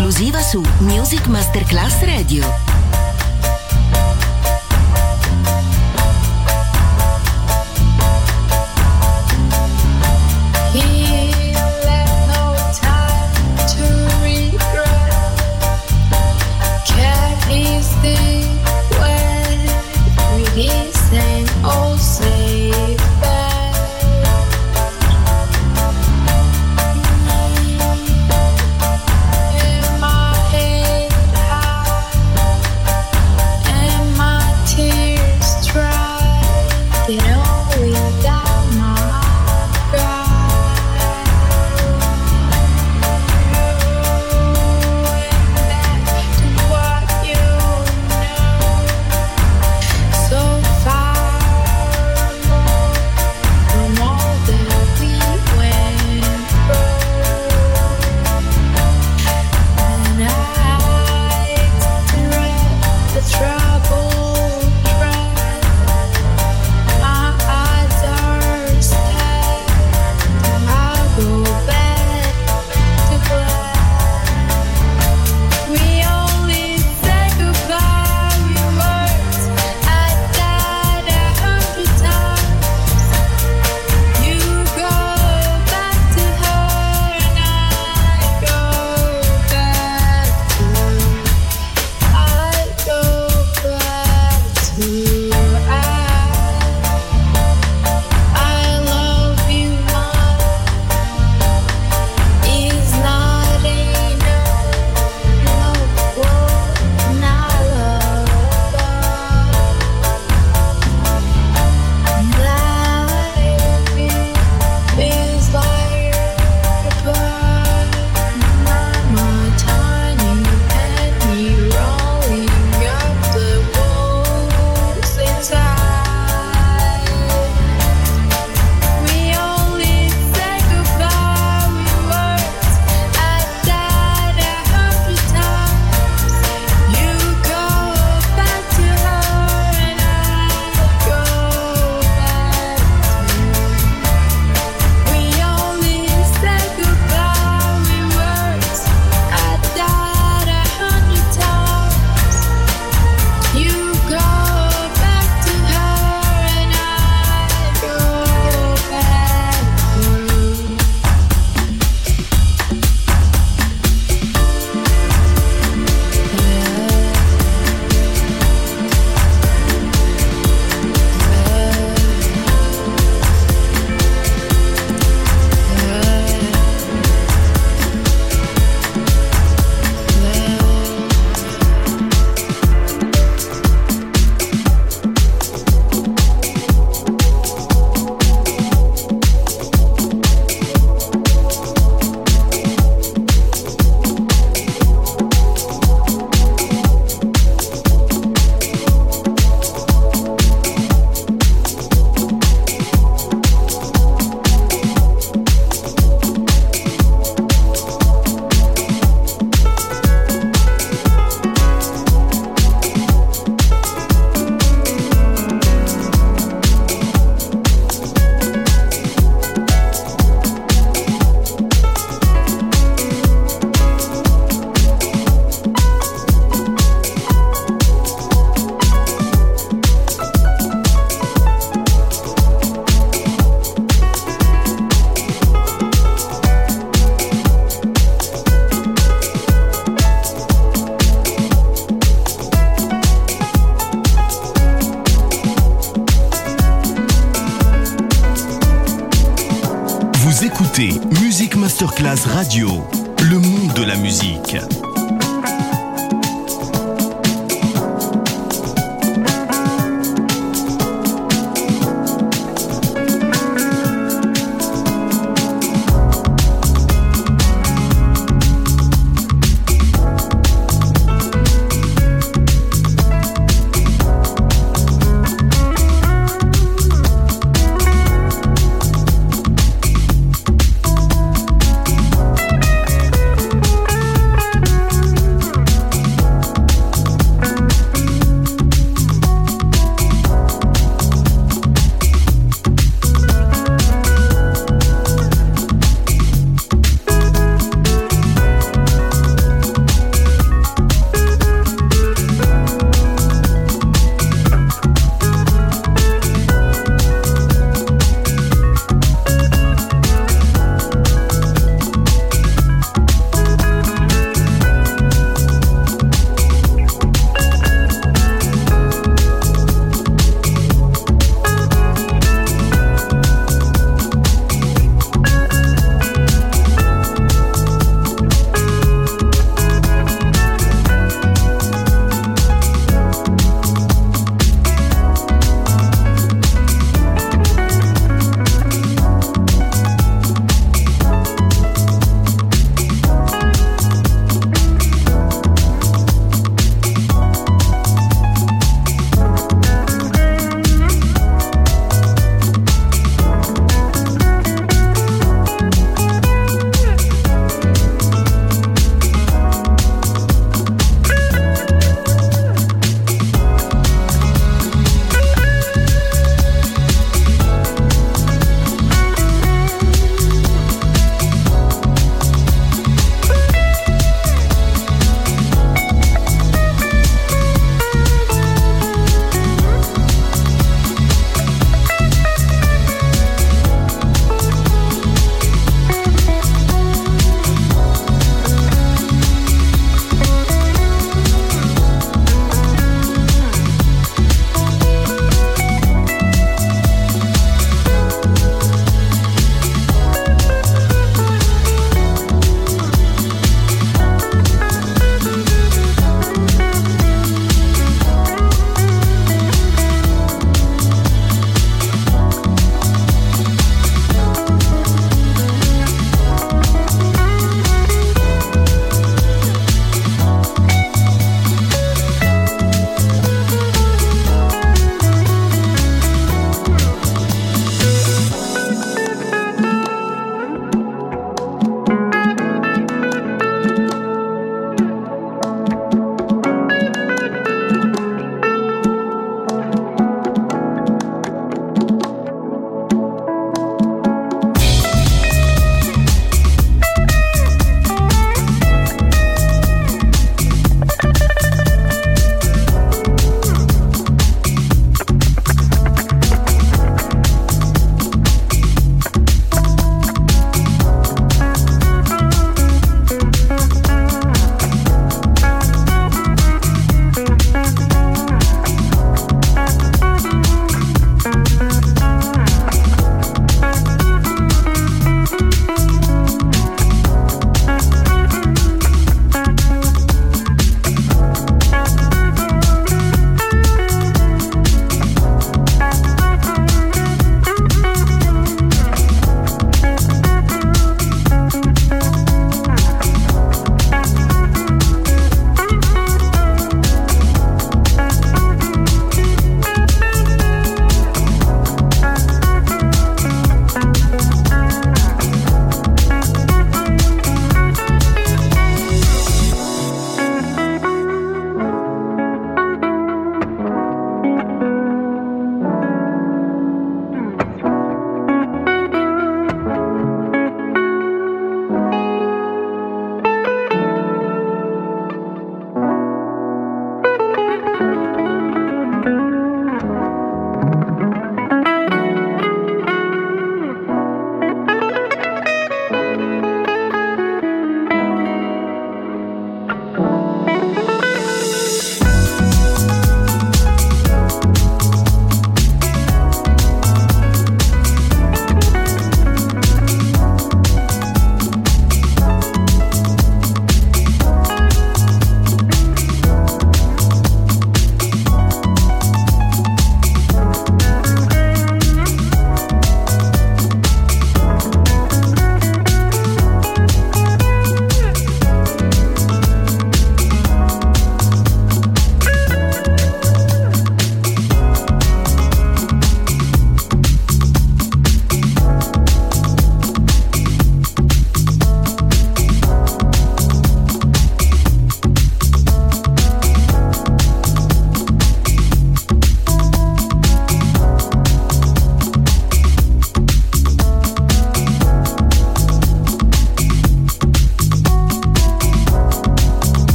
Esclusiva su Music Masterclass Radio.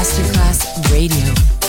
Masterclass Radio.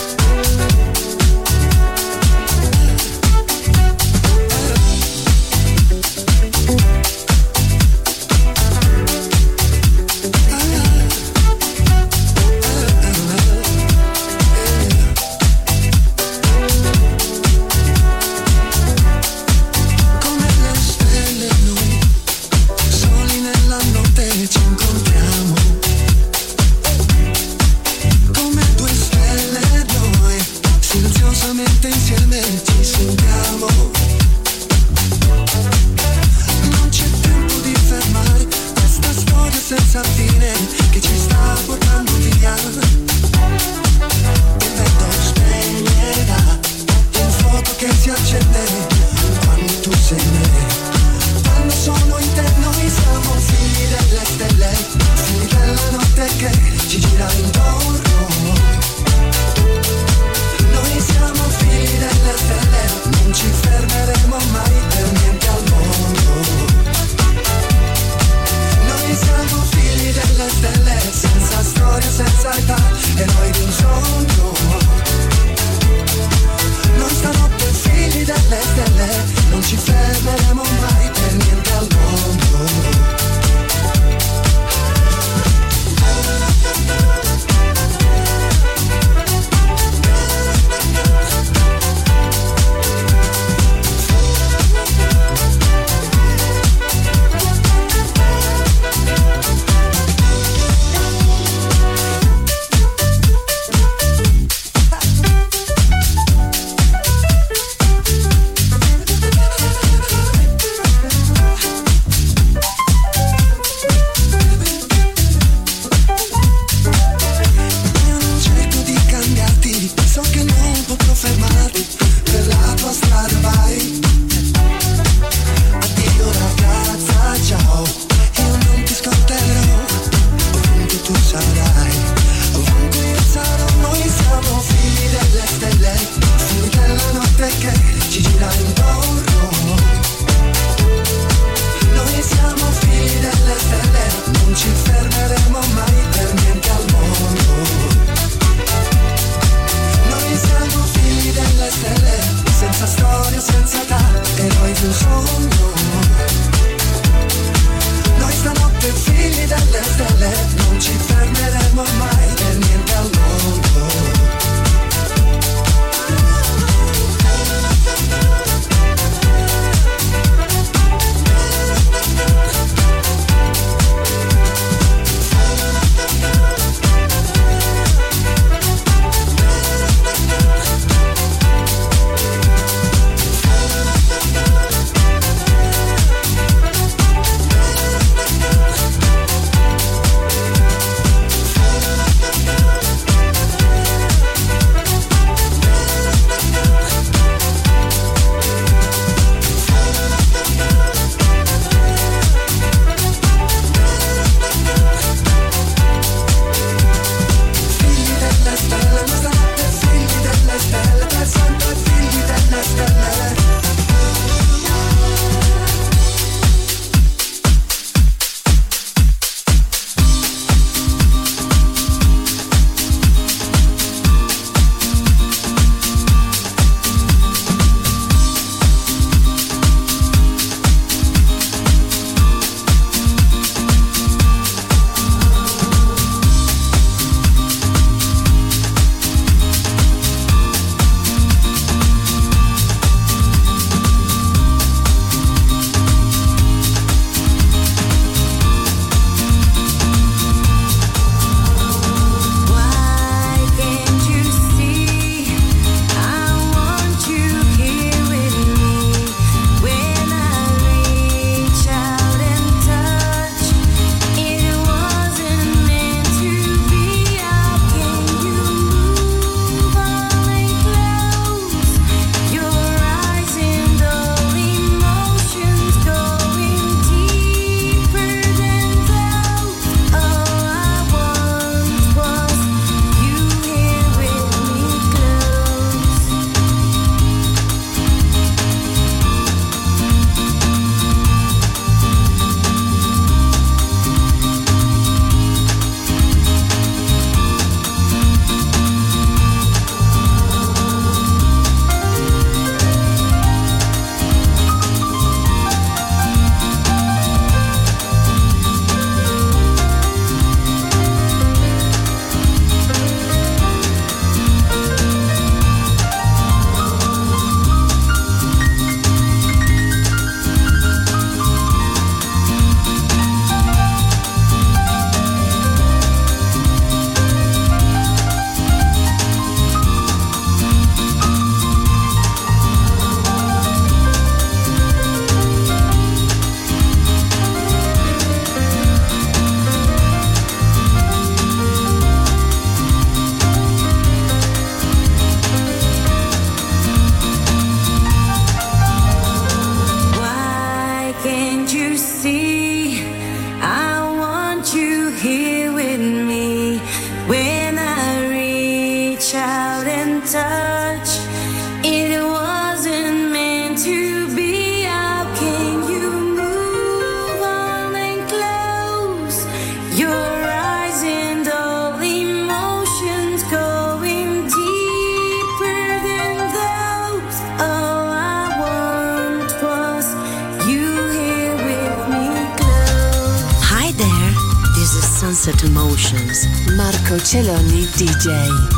DJ.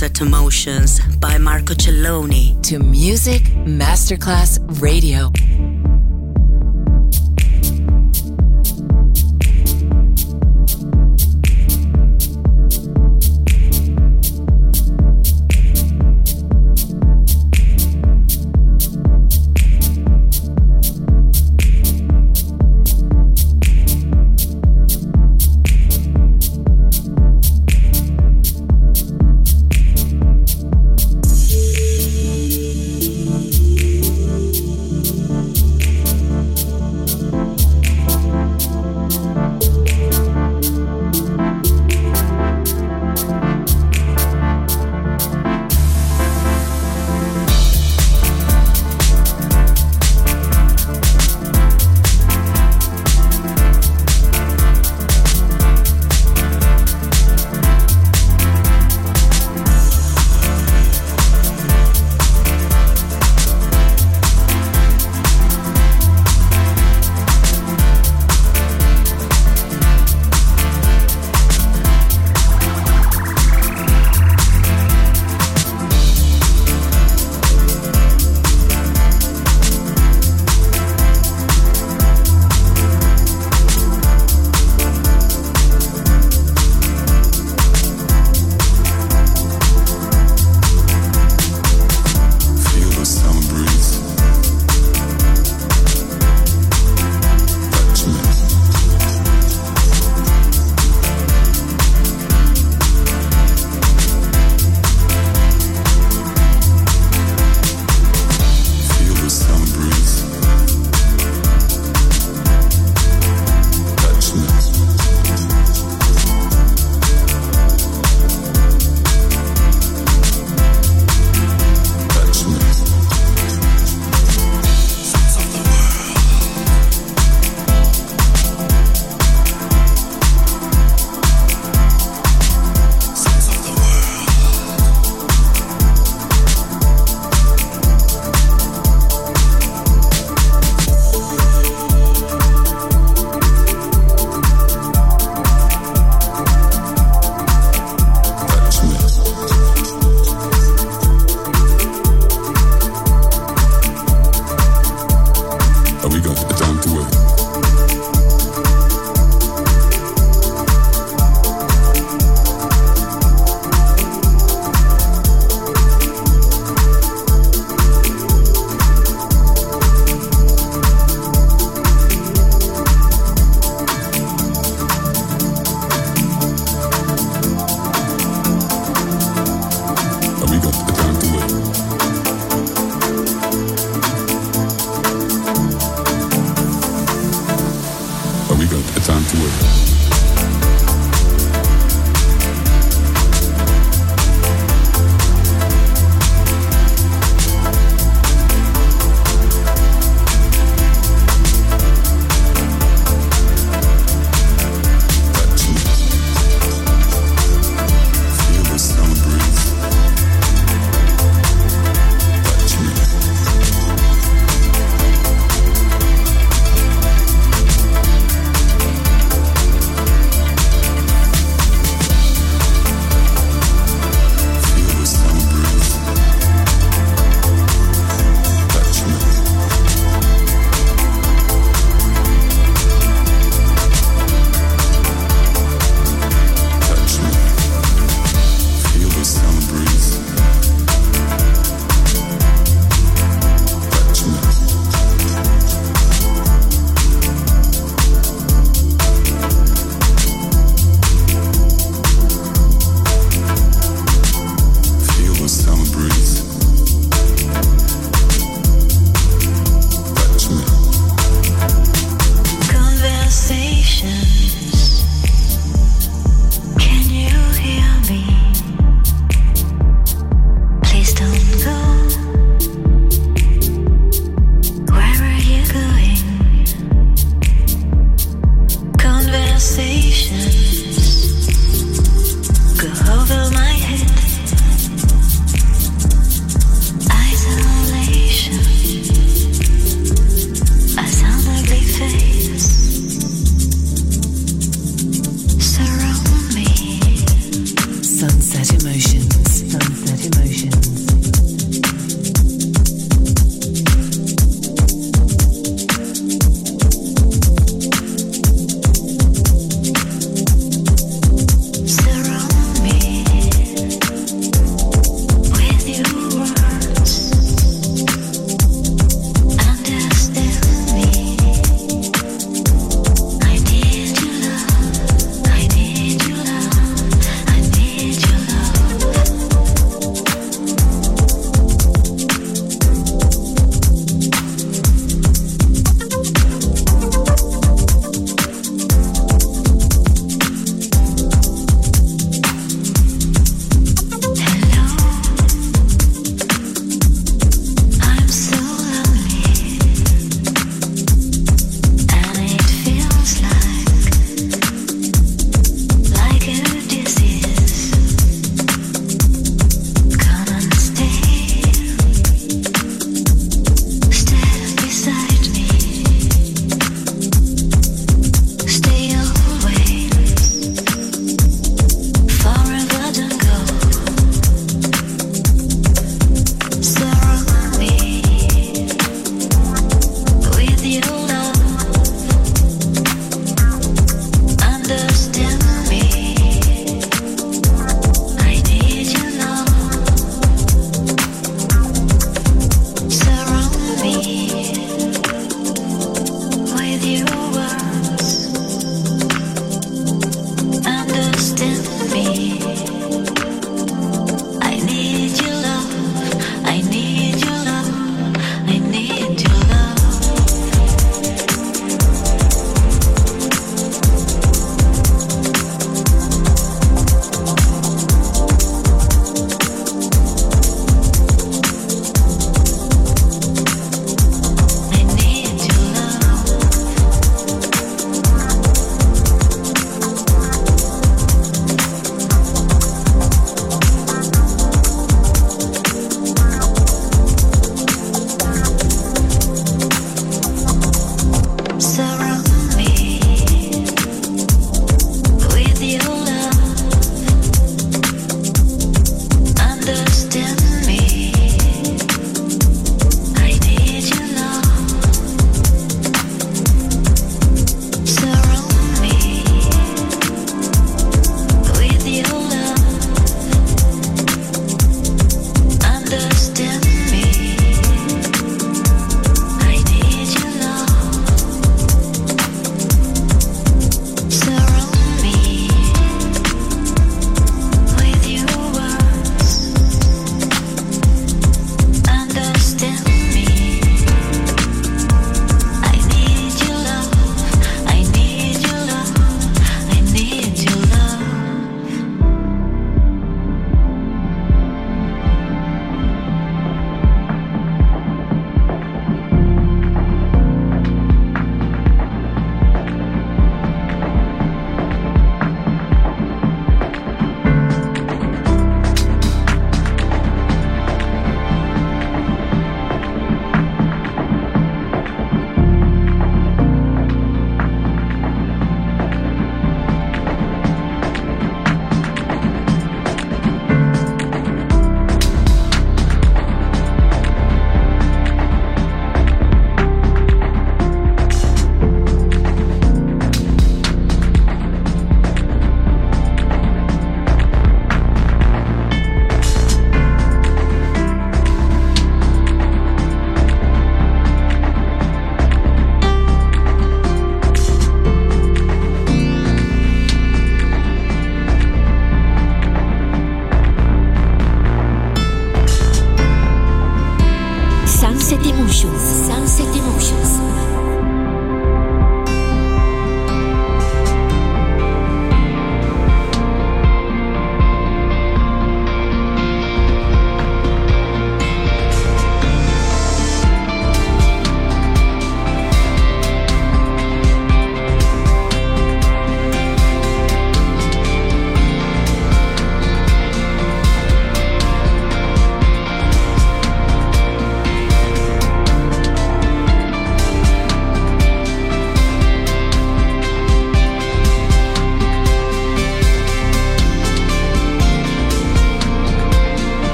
Sunset Emotions by Marco Celloni. To Music Masterclass Radio.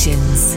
Sessions.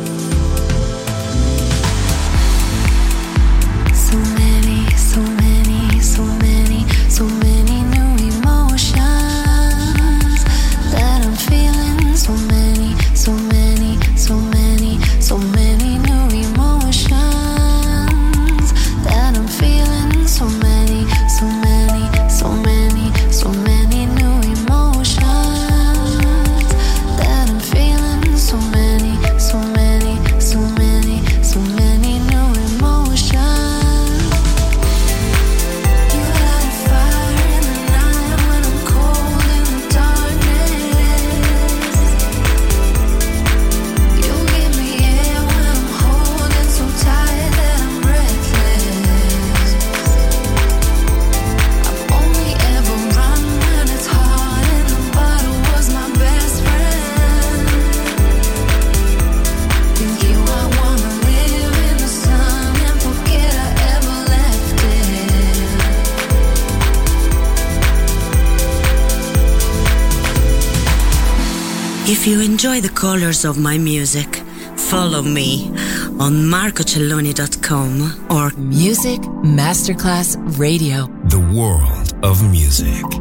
Colors of my music, follow me on marcocelloni.com or Music Masterclass Radio. The world of music.